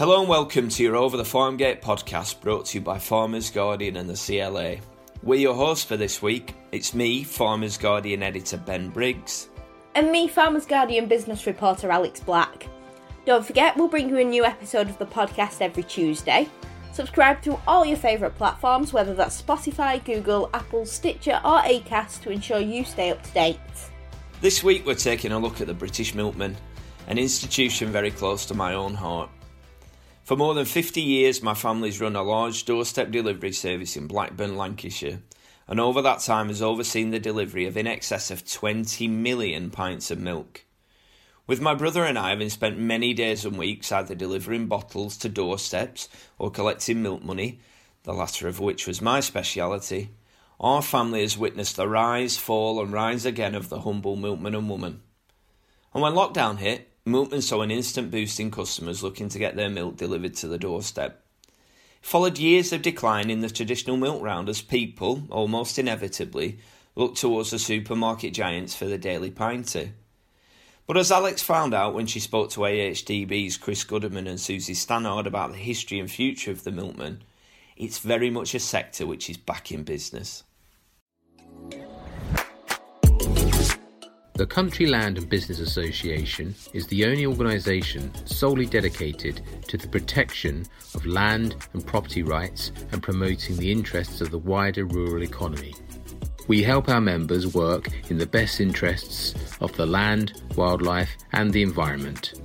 Hello and welcome to your Over the Farm Gate podcast brought to you by Farmers Guardian and the CLA. We're your hosts for this week. It's me, Farmers Guardian editor Ben Briggs. And me, Farmers Guardian business reporter Alex Black. Don't forget, we'll bring you a new episode of the podcast every Tuesday. Subscribe to all your favourite platforms, whether that's Spotify, Google, Apple, Stitcher, or Acast, to ensure you stay up to date. This week we're taking a look at the British Milkman, an institution very close to my own heart. For more than 50 years, my family's run a large doorstep delivery service in Blackburn, Lancashire, and over that time has overseen the delivery of in excess of 20 million pints of milk. With my brother and I having spent many days and weeks either delivering bottles to doorsteps or collecting milk money, the latter of which was my speciality, our family has witnessed the rise, fall, and rise again of the humble milkman and woman. And when lockdown hit, Milkman saw an instant boost in customers looking to get their milk delivered to the doorstep. Followed years of decline in the traditional milk round as people, almost inevitably, looked towards the supermarket giants for the daily pinty. But as Alex found out when she spoke to AHDB's Chris Goodman and Susie Stannard about the history and future of the milkman, it's very much a sector which is back in business. The Country Land and Business Association is the only organisation solely dedicated to the protection of land and property rights and promoting the interests of the wider rural economy. We help our members work in the best interests of the land, wildlife, and the environment.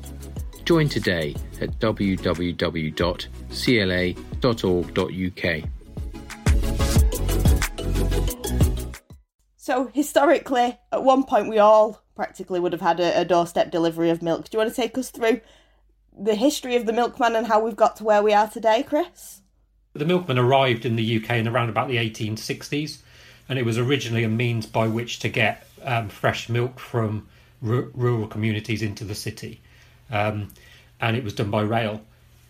Join today at www.cla.org.uk. So, historically, at one point, we all practically would have had a, a, doorstep delivery of milk. Do you want to take us through the history of the milkman and how we've got to where we are today, Chris? The milkman arrived in the UK in around about the 1860s, and it was originally a means by which to get um, fresh milk from r- rural communities into the city, um, and it was done by rail.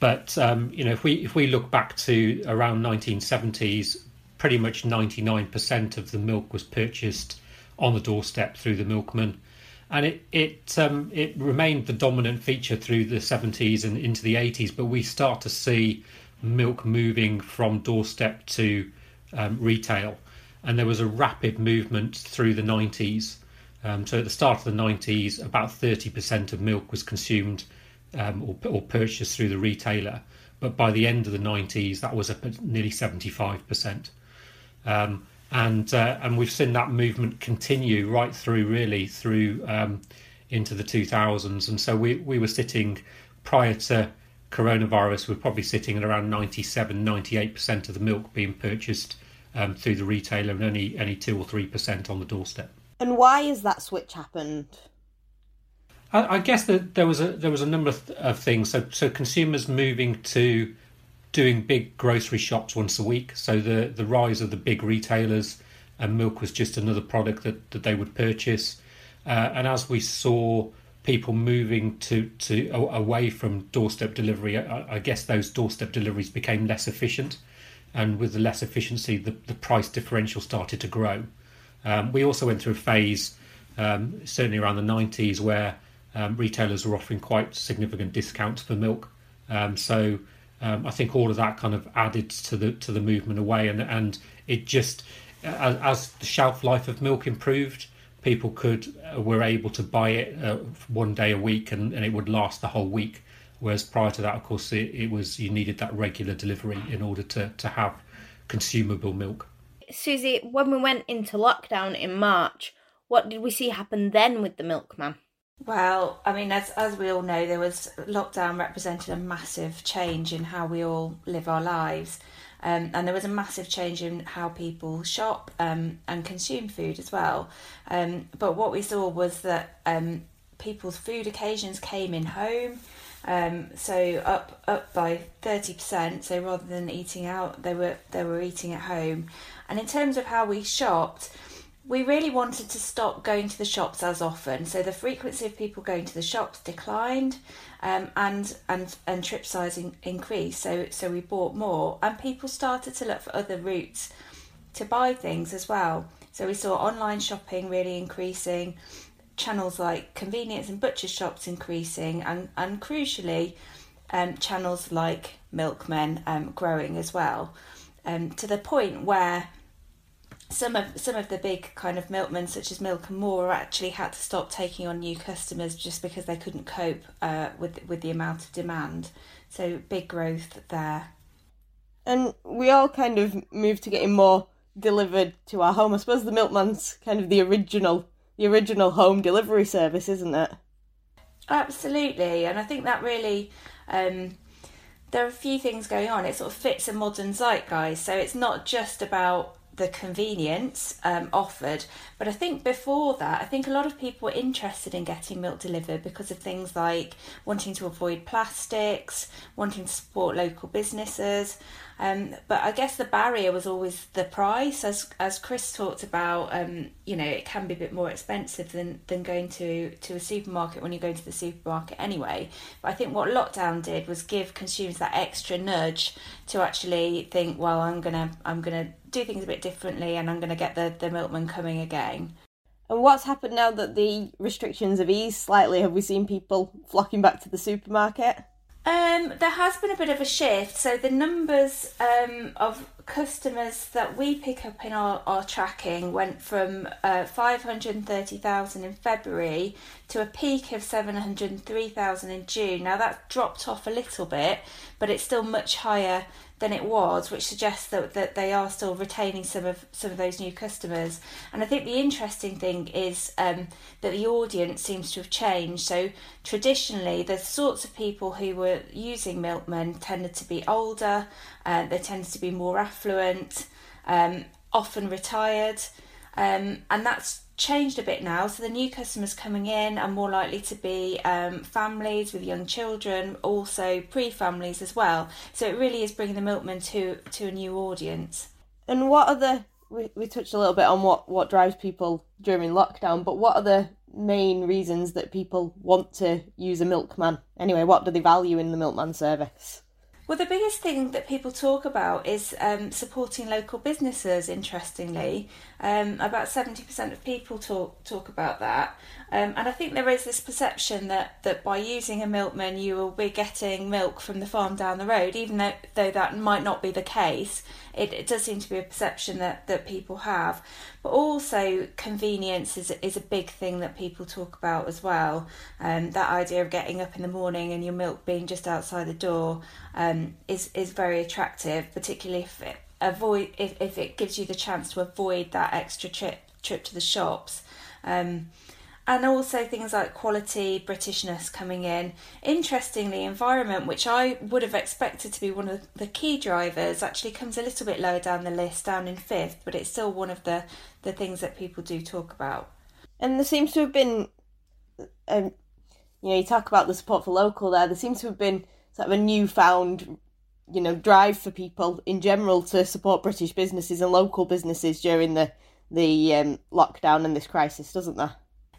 But um, you know, if we if we look back to around 1970s, pretty much 99% of the milk was purchased on the doorstep through the milkman. And it it um, it remained the dominant feature through the 70s and into the 80s, but we start to see milk moving from doorstep to um, retail, and there was a rapid movement through the 90s. Um, so at the start of the 90s, about 30% of milk was consumed um, or, or, purchased through the retailer, but by the end of the 90s, that was up at nearly 75%. Um, and uh, and we've seen that movement continue right through, really through um, into the 2000s. And so we we were sitting prior to coronavirus, we're probably sitting at around 97, 98 percent of the milk being purchased um, through the retailer, and only only two or three percent on the doorstep. And why has that switch happened? I, I guess that there was a there was a number of, of things. So so consumers moving to doing big grocery shops once a week. So the the rise of the big retailers and milk was just another product that, that they would purchase. Uh, and as we saw people moving to, to away from doorstep delivery, I, I, guess those doorstep deliveries became less efficient. And with the less efficiency, the, the price differential started to grow. Um, we also went through a phase, um, certainly around the 90s, where um, retailers were offering quite significant discounts for milk. Um, so um, I think all of that kind of added to the to the movement away, and and it just as, as the shelf life of milk improved, people could uh, were able to buy it uh, one day a week, and, and it would last the whole week. Whereas prior to that, of course, it, it was you needed that regular delivery in order to to have consumable milk. Susie, when we went into lockdown in March, what did we see happen then with the milkman? Well, I mean, as as we all know, there was lockdown represented a massive change in how we all live our lives, um, and there was a massive change in how people shop um, and consume food as well. Um, but what we saw was that um, people's food occasions came in home, um, so up up by thirty percent. So rather than eating out, they were they were eating at home, and in terms of how we shopped we really wanted to stop going to the shops as often. So the frequency of people going to the shops declined, um, and and and trip size in, increased. So so we bought more, and people started to look for other routes to buy things as well. So we saw online shopping really increasing, channels like convenience and butcher shops increasing, and and crucially, um, channels like milkmen um, growing as well, um, to the point where some of some of the big kind of milkmen, such as Milk and More, actually had to stop taking on new customers just because they couldn't cope uh, with with the amount of demand. So big growth there. And we all kind of moved to getting more delivered to our home. I suppose the milkman's kind of the original the original home delivery service, isn't it? Absolutely, and I think that really um, there are a few things going on. It sort of fits a modern zeitgeist, so it's not just about the convenience um, offered. But I think before that, I think a lot of people were interested in getting milk delivered because of things like wanting to avoid plastics, wanting to support local businesses. Um, but I guess the barrier was always the price, as as Chris talked about. Um, you know, it can be a bit more expensive than than going to to a supermarket when you go to the supermarket anyway. But I think what lockdown did was give consumers that extra nudge to actually think, well, I'm gonna I'm gonna do things a bit differently, and I'm gonna get the the milkman coming again. And what's happened now that the restrictions have eased slightly? Have we seen people flocking back to the supermarket? Um, there has been a bit of a shift. So the numbers um, of customers that we pick up in our, our tracking went from uh, 530,000 in February to a peak of 703,000 in June. Now that's dropped off a little bit, but it's still much higher than it was, which suggests that, that they are still retaining some of some of those new customers. And I think the interesting thing is um, that the audience seems to have changed. So traditionally, the sorts of people who were using Milkman tended to be older, uh, they tended to be more affluent, um, often retired, um, and that's changed a bit now. So the new customers coming in are more likely to be um, families with young children, also pre-families as well. So it really is bringing the milkman to to a new audience. And what are the we, we touched a little bit on what what drives people during lockdown, but what are the main reasons that people want to use a milkman? Anyway, what do they value in the milkman service? Well, the biggest thing that people talk about is um, supporting local businesses. Interestingly, um, about seventy percent of people talk talk about that, um, and I think there is this perception that, that by using a milkman, you will be getting milk from the farm down the road, even though though that might not be the case. It, it does seem to be a perception that, that people have, but also convenience is is a big thing that people talk about as well. Um, that idea of getting up in the morning and your milk being just outside the door um, is is very attractive, particularly if it avoid if, if it gives you the chance to avoid that extra trip trip to the shops. Um, and also things like quality, Britishness coming in. Interestingly, environment, which I would have expected to be one of the key drivers, actually comes a little bit lower down the list, down in fifth, but it's still one of the, the things that people do talk about. And there seems to have been, um, you know, you talk about the support for local there, there seems to have been sort of a newfound you know drive for people in general to support British businesses and local businesses during the the um, lockdown and this crisis, doesn't there?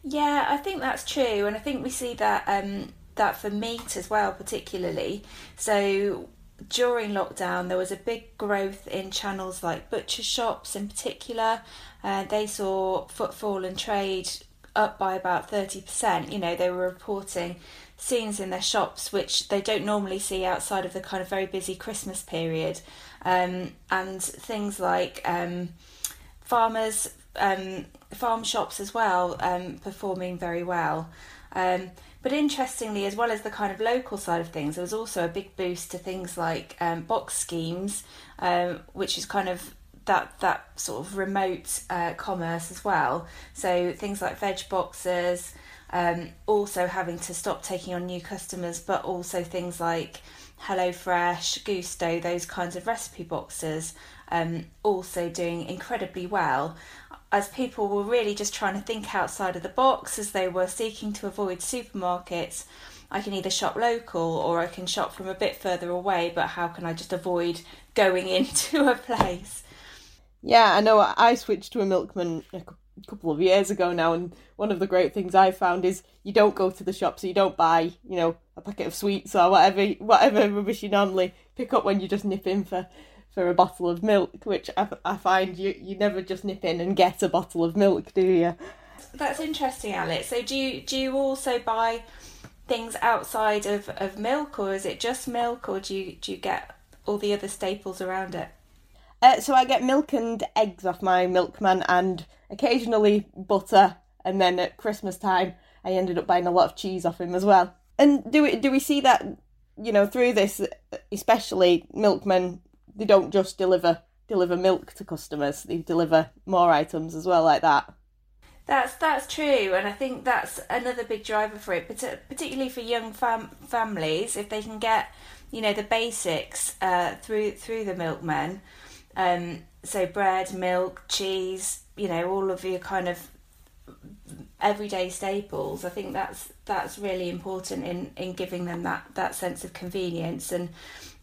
Yeah, I think that's true, and I think we see that um, that for meat as well, particularly. So during lockdown, there was a big growth in channels like butcher shops, in particular. Uh, they saw footfall and trade up by about thirty percent. You know, they were reporting scenes in their shops which they don't normally see outside of the kind of very busy Christmas period, um, and things like um, farmers, um, farm shops as well, um, performing very well. Um, but interestingly, as well as the kind of local side of things, there was also a big boost to things like um, box schemes, which is kind of that that sort of remote uh, commerce as well. So things like veg boxes, um, also having to stop taking on new customers, but also things like HelloFresh, Gousto, those kinds of recipe boxes, um, also doing incredibly well. As people were really just trying to think outside of the box as they were seeking to avoid supermarkets. I can either shop local or I can shop from a bit further away, but how can I just avoid going into a place? Yeah, I know. I switched to a milkman a couple of years ago now, and one of the great things I found is you don't go to the shop, so you don't buy, you know, a packet of sweets or whatever, whatever rubbish you normally pick up when you just nip in for, for a bottle of milk, which I, I find you you never just nip in and get a bottle of milk, do you? That's interesting, Alex. So do you do you also buy things outside of, of milk, or is it just milk, or do you do you get all the other staples around it? Uh, so I get milk and eggs off my milkman, and occasionally butter, and then at Christmas time I ended up buying a lot of cheese off him as well. And do we do we see that you know through this, especially milkmen, they don't just deliver deliver milk to customers; they deliver more items as well, like that. That's that's true, and I think that's another big driver for it, but particularly for young fam- families. If they can get, you know, the basics uh, through through the milkmen, um, so bread, milk, cheese, you know, all of your kind of everyday staples. I think that's that's really important in in giving them that that sense of convenience and.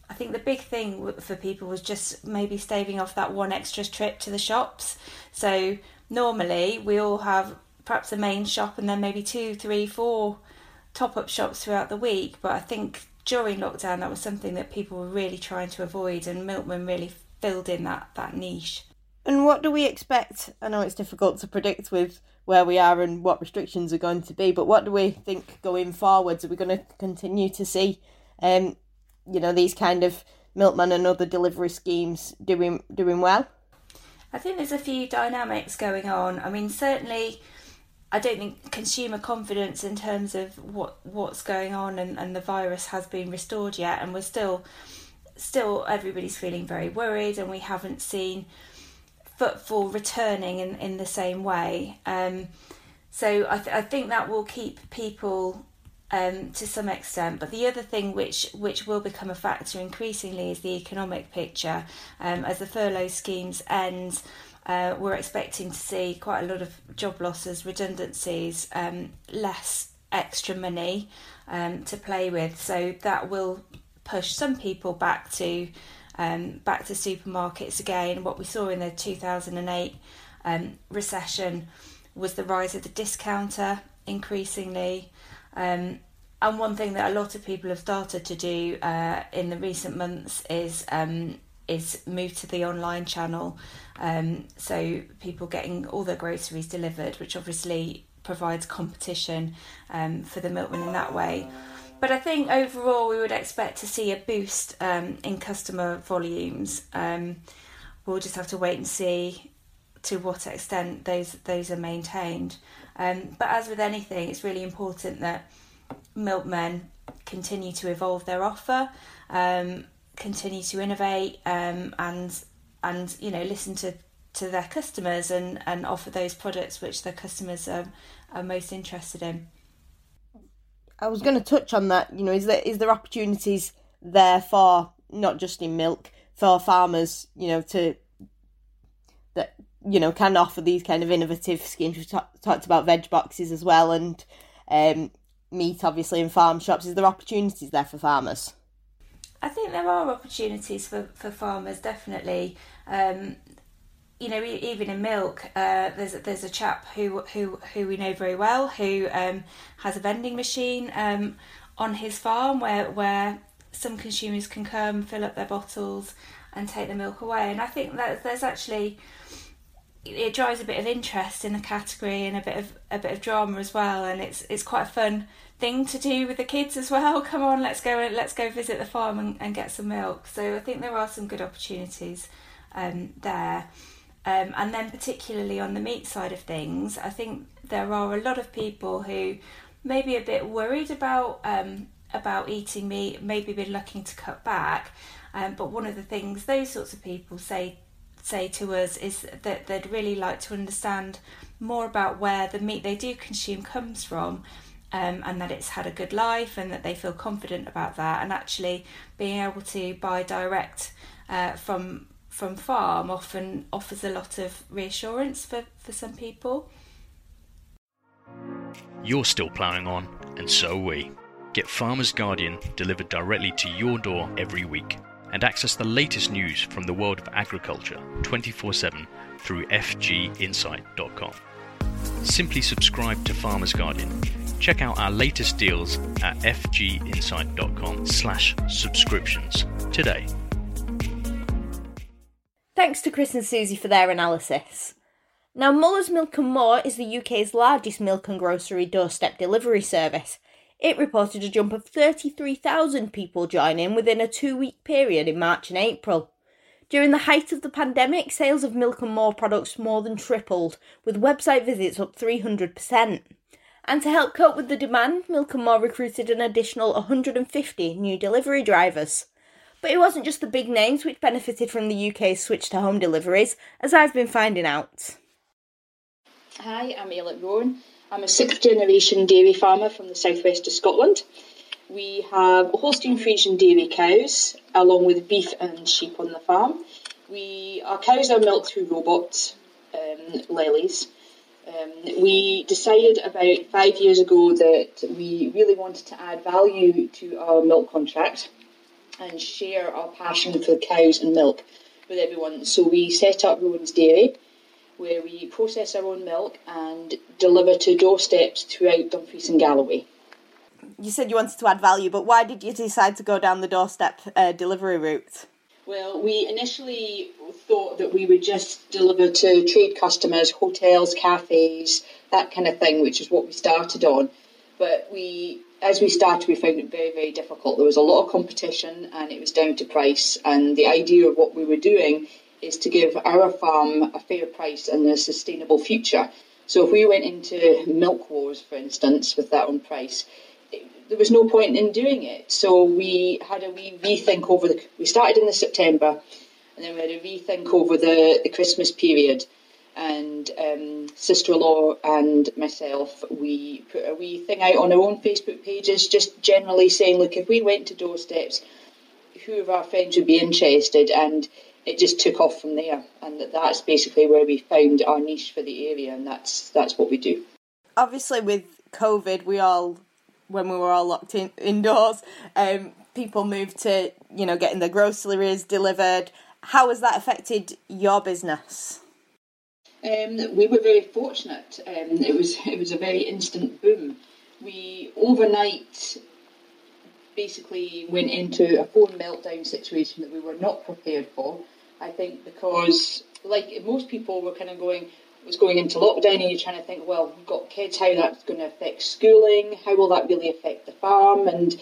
I think the big thing for people was just maybe staving off that one extra trip to the shops. So normally we all have perhaps a main shop and then maybe two, three, four top up shops throughout the week. But I think during lockdown that was something that people were really trying to avoid, and Milkman really filled in that, that niche. And what do we expect? I know it's difficult to predict with where we are and what restrictions are going to be, but what do we think going forwards? Are we going to continue to see, um, you know, these kind of milkman and other delivery schemes doing doing well? I think there's a few dynamics going on. I mean, certainly, I don't think consumer confidence in terms of what what's going on and, and the virus has been restored yet, and we're still still everybody's feeling very worried, and we haven't seen footfall returning in in the same way. Um, so I, th- I think that will keep people um, to some extent. But the other thing which which will become a factor increasingly is the economic picture. Um, as the furlough schemes end, uh, we're expecting to see quite a lot of job losses, redundancies, um, less extra money um, to play with. So that will push some people back to um, back to supermarkets again. What we saw in the 2008 um, recession was the rise of the discounter increasingly. Um, and one thing that a lot of people have started to do uh, in the recent months is um, is move to the online channel. Um, so people getting all their groceries delivered, which obviously provides competition um, for the milkman in that way. But I think overall we would expect to see a boost um, in customer volumes. Um, we'll just have to wait and see to what extent those those are maintained. Um, but as with anything, it's really important that milkmen continue to evolve their offer, um, continue to innovate, um, and and you know listen to, to their customers and, and offer those products which their customers are, are most interested in. I was going to touch on that. You know, is there is there opportunities there for not just in milk for farmers? You know, to that you know can offer these kind of innovative schemes. We talk, talked about veg boxes as well, and um, meat obviously in farm shops. Is there opportunities there for farmers? I think there are opportunities for, for farmers definitely. Um, you know, even in milk, uh, there's a, there's a chap who who who we know very well who um, has a vending machine um, on his farm where where some consumers can come fill up their bottles and take the milk away. And I think that there's actually it drives a bit of interest in the category and a bit of a bit of drama as well and it's it's quite a fun thing to do with the kids as well. Come on let's go and let's go visit the farm and, and get some milk. So i think there are some good opportunities um, there. Um, and then particularly on the meat side of things i think there are a lot of people who may be a bit worried about um, about eating meat maybe been looking to cut back. Um, but one of the things those sorts of people say say to us is that they'd really like to understand more about where the meat they do consume comes from um, and that it's had a good life and that they feel confident about that and actually being able to buy direct uh, from from farm often offers a lot of reassurance for, for some people. You're still ploughing on, and so are we. Get Farmer's Guardian delivered directly to your door every week and access the latest news from the world of agriculture 24 7 through fginsight.com. Simply subscribe to Farmers Guardian. Check out our latest deals at fginsight.com slash subscriptions today. Thanks to Chris and Susie for their analysis. Now, Muller's Milk and More is the UK's largest milk and grocery doorstep delivery service. It reported a jump of 33,000 people joining within a two week period in March and April. During the height of the pandemic, sales of Milk and More products more than tripled, with website visits up 300%. And to help cope with the demand, Milk and More recruited an additional 150 new delivery drivers. But it wasn't just the big names which benefited from the UK's switch to home deliveries, as I've been finding out. Hi, I'm Ailette Rowan. I'm a sixth generation dairy farmer from the southwest of Scotland. We have Holstein Friesian dairy cows, along with beef and sheep on the farm. We our cows are milked through robots, um. Um, we decided about five years ago that we really wanted to add value to our milk contract and share our passion for cows and milk with everyone. So we set up Rowan's Dairy, where we process our own milk and deliver to doorsteps throughout Dumfries and Galloway you said you wanted to add value, but why did you decide to go down the doorstep uh, delivery route? Well, we initially thought that we would just deliver to trade customers, hotels, cafes, that kind of thing, which is what we started on. But we, as we started, we found it very, very difficult. There was a lot of competition, and it was down to price. And the idea of what we were doing is to give our farm a fair price and a sustainable future. So if we went into milk wars, for instance, with that on price, there was no point in doing it. So we had a wee rethink over the. We started in the September, and then we had a rethink over the, the Christmas period. And um, sister-in-law and myself, we put a wee thing out on our own Facebook pages, just generally saying, look, if we went to doorsteps, who of our friends would be interested? And it just took off from there, and that's basically where we found our niche for the area, and that's that's what we do. Obviously, with COVID, we all when we were all locked in indoors, um, people moved to you know getting their groceries delivered. How has that affected your business? Um, we were very fortunate. Um, it was it was a very instant boom. We overnight basically went into a phone meltdown situation that we were not prepared for. I think because like most people were kind of going, was going into lockdown and you're trying to think, well, we've got kids, how that's going to affect schooling, how will that really affect the farm? And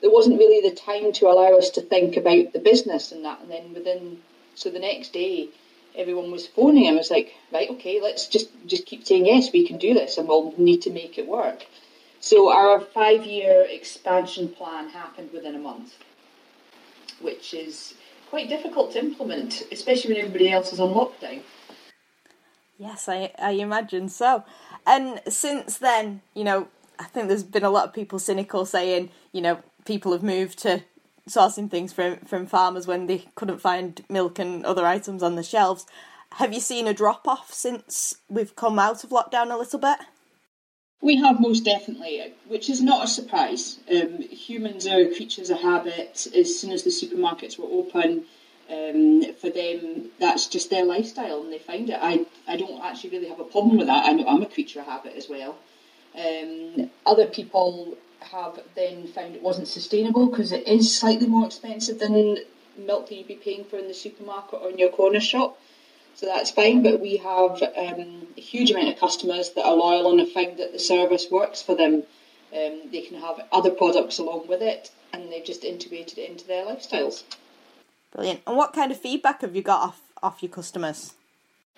there wasn't really the time to allow us to think about the business and that. And then within, so the next day, everyone was phoning. I was like, right, okay, let's just just keep saying yes, we can do this, and we'll need to make it work. So our five-year expansion plan happened within a month, which is quite difficult to implement, especially when everybody else is on lockdown. Yes, I I imagine so. And since then, you know, I think there's been a lot of people cynical saying, you know, people have moved to sourcing things from from farmers when they couldn't find milk and other items on the shelves. Have you seen a drop off since we've come out of lockdown a little bit? We have most definitely, which is not a surprise. Um, humans are creatures of habit. As soon as the supermarkets were open, um, for them, that's just their lifestyle and they find it. I, I don't actually really have a problem with that. I know I'm a creature of habit as well. Um, other people have then found it wasn't sustainable because it is slightly more expensive than milk that you'd be paying for in the supermarket or in your corner shop. So that's fine, but we have um, a huge amount of customers that are loyal and have found that the service works for them. Um, they can have other products along with it and they've just integrated it into their lifestyles. Brilliant. And what kind of feedback have you got off, off your customers?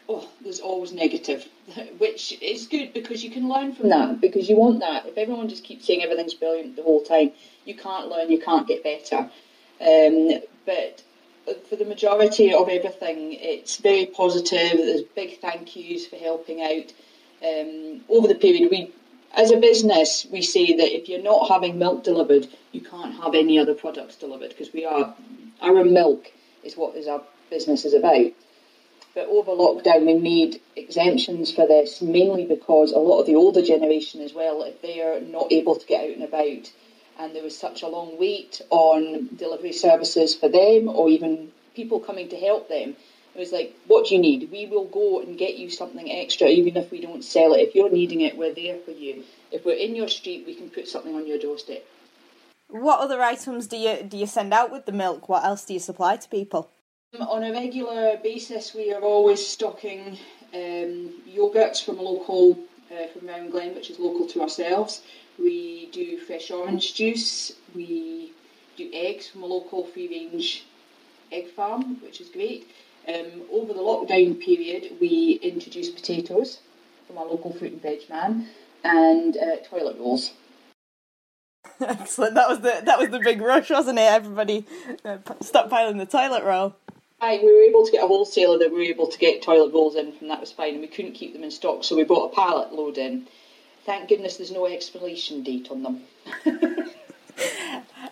Oh, there's always negative, which is good because you can learn from that because you want that. If everyone just keeps saying everything's brilliant the whole time, you can't learn, you can't get better. Um, but for the majority of everything, it's very positive. There's big thank yous for helping out. Um, over the period, we, as a business, we say that if you're not having milk delivered, you can't have any other products delivered because we are our milk is what is our business is about. But over lockdown, we made exemptions for this, mainly because a lot of the older generation as well, if they are not able to get out and about, and there was such a long wait on delivery services for them, or even people coming to help them, it was like, what do you need? We will go and get you something extra, even if we don't sell it. If you're needing it, we're there for you. If we're in your street, we can put something on your doorstep. What other items do you do you send out with the milk? What else do you supply to people? Um, on a regular basis, we are always stocking um, yogurts from a local uh, from Rowan Glen, which is local to ourselves. We do fresh orange juice. We do eggs from a local free range egg farm, which is great. Um, over the lockdown period, we introduced potatoes from our local fruit and veg man and uh, toilet rolls. Excellent. That was the that was the big rush, wasn't it? Everybody uh, stockpiling the toilet roll. Aye, we were able to get a wholesaler that we were able to get toilet rolls in from. That was fine, and we couldn't keep them in stock, so we bought a pallet load in. Thank goodness there's no expiration date on them.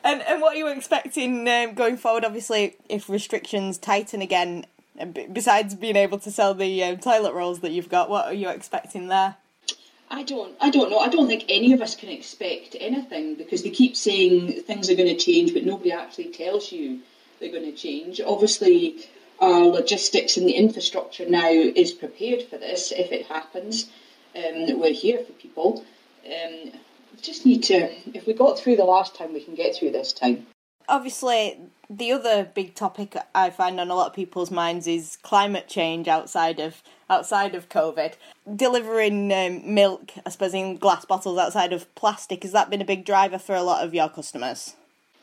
And and what are you expecting um, going forward? Obviously, if restrictions tighten again, besides being able to sell the um, toilet rolls that you've got, what are you expecting there? I don't, I don't know. I don't think any of us can expect anything because they keep saying things are going to change, but nobody actually tells you going to change. Obviously, our logistics and the infrastructure now is prepared for this if it happens. Um, we're here for people. Um, we just need to. If we got through the last time, we can get through this time. Obviously, the other big topic I find on a lot of people's minds is climate change outside of outside of COVID. Delivering um, milk, I suppose, in glass bottles outside of plastic has that been a big driver for a lot of your customers?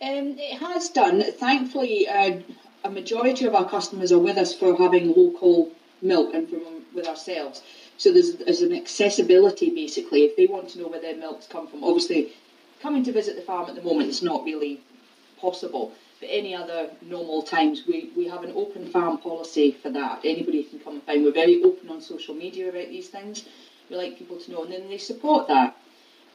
Um, it has done. Thankfully, uh, a majority of our customers are with us for having local milk and from with ourselves. So there's, there's an accessibility basically. If they want to know where their milk's come from, obviously coming to visit the farm at the moment is not really possible. But any other normal times, we, we have an open farm policy for that. Anybody can come and find. We're very open on social media about these things. We like people to know, and then they support that.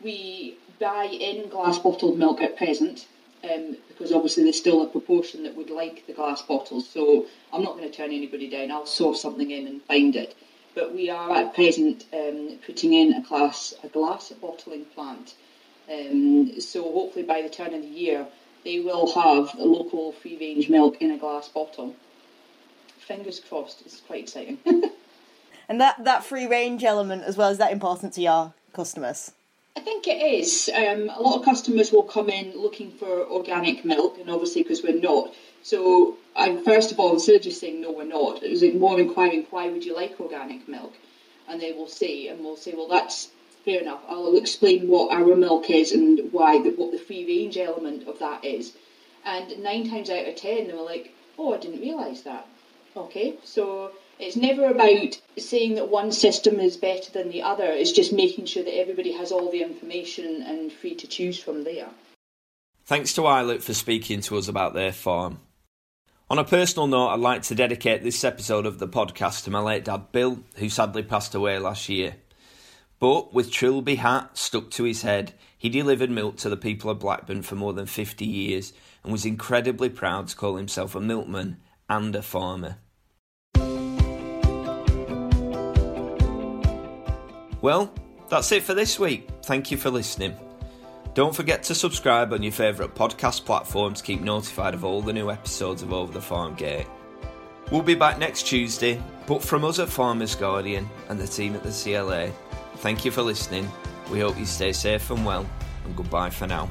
We buy in glass bottled milk at present um, because obviously there's still a proportion that would like the glass bottles. So I'm not going to turn anybody down. I'll source something in and find it. But we are at present um, putting in a glass a glass bottling plant. Um, so hopefully by the turn of the year they will have a local free range milk in a glass bottle. Fingers crossed. It's quite exciting. And that, that free range element as well, is that important to your customers? I think it is. Um, a lot of customers will come in looking for organic milk, and obviously because we're not. So, I first of all, instead of just saying no, we're not, it was more inquiring why would you like organic milk, and they will say, and we'll say, well, that's fair enough. I'll explain what our milk is and why, what the free range element of that is. And nine times out of ten, they were like, oh, I didn't realise that. Okay, so it's never about saying that one system is better than the other. It's just making sure that everybody has all the information and free to choose from there. Thanks to Islet for speaking to us about their farm. On a personal note, I'd like to dedicate this episode of the podcast to my late dad Bill, who sadly passed away last year. But with Trilby hat stuck to his head, he delivered milk to the people of Blackburn for more than 50 years and was incredibly proud to call himself a milkman and a farmer. Well, that's it for this week. Thank you for listening. Don't forget to subscribe on your favourite podcast platform to keep notified of all the new episodes of Over the Farm Gate. We'll be back next Tuesday, but from us at Farmers Guardian and the team at the CLA, thank you for listening. We hope you stay safe and well, and goodbye for now.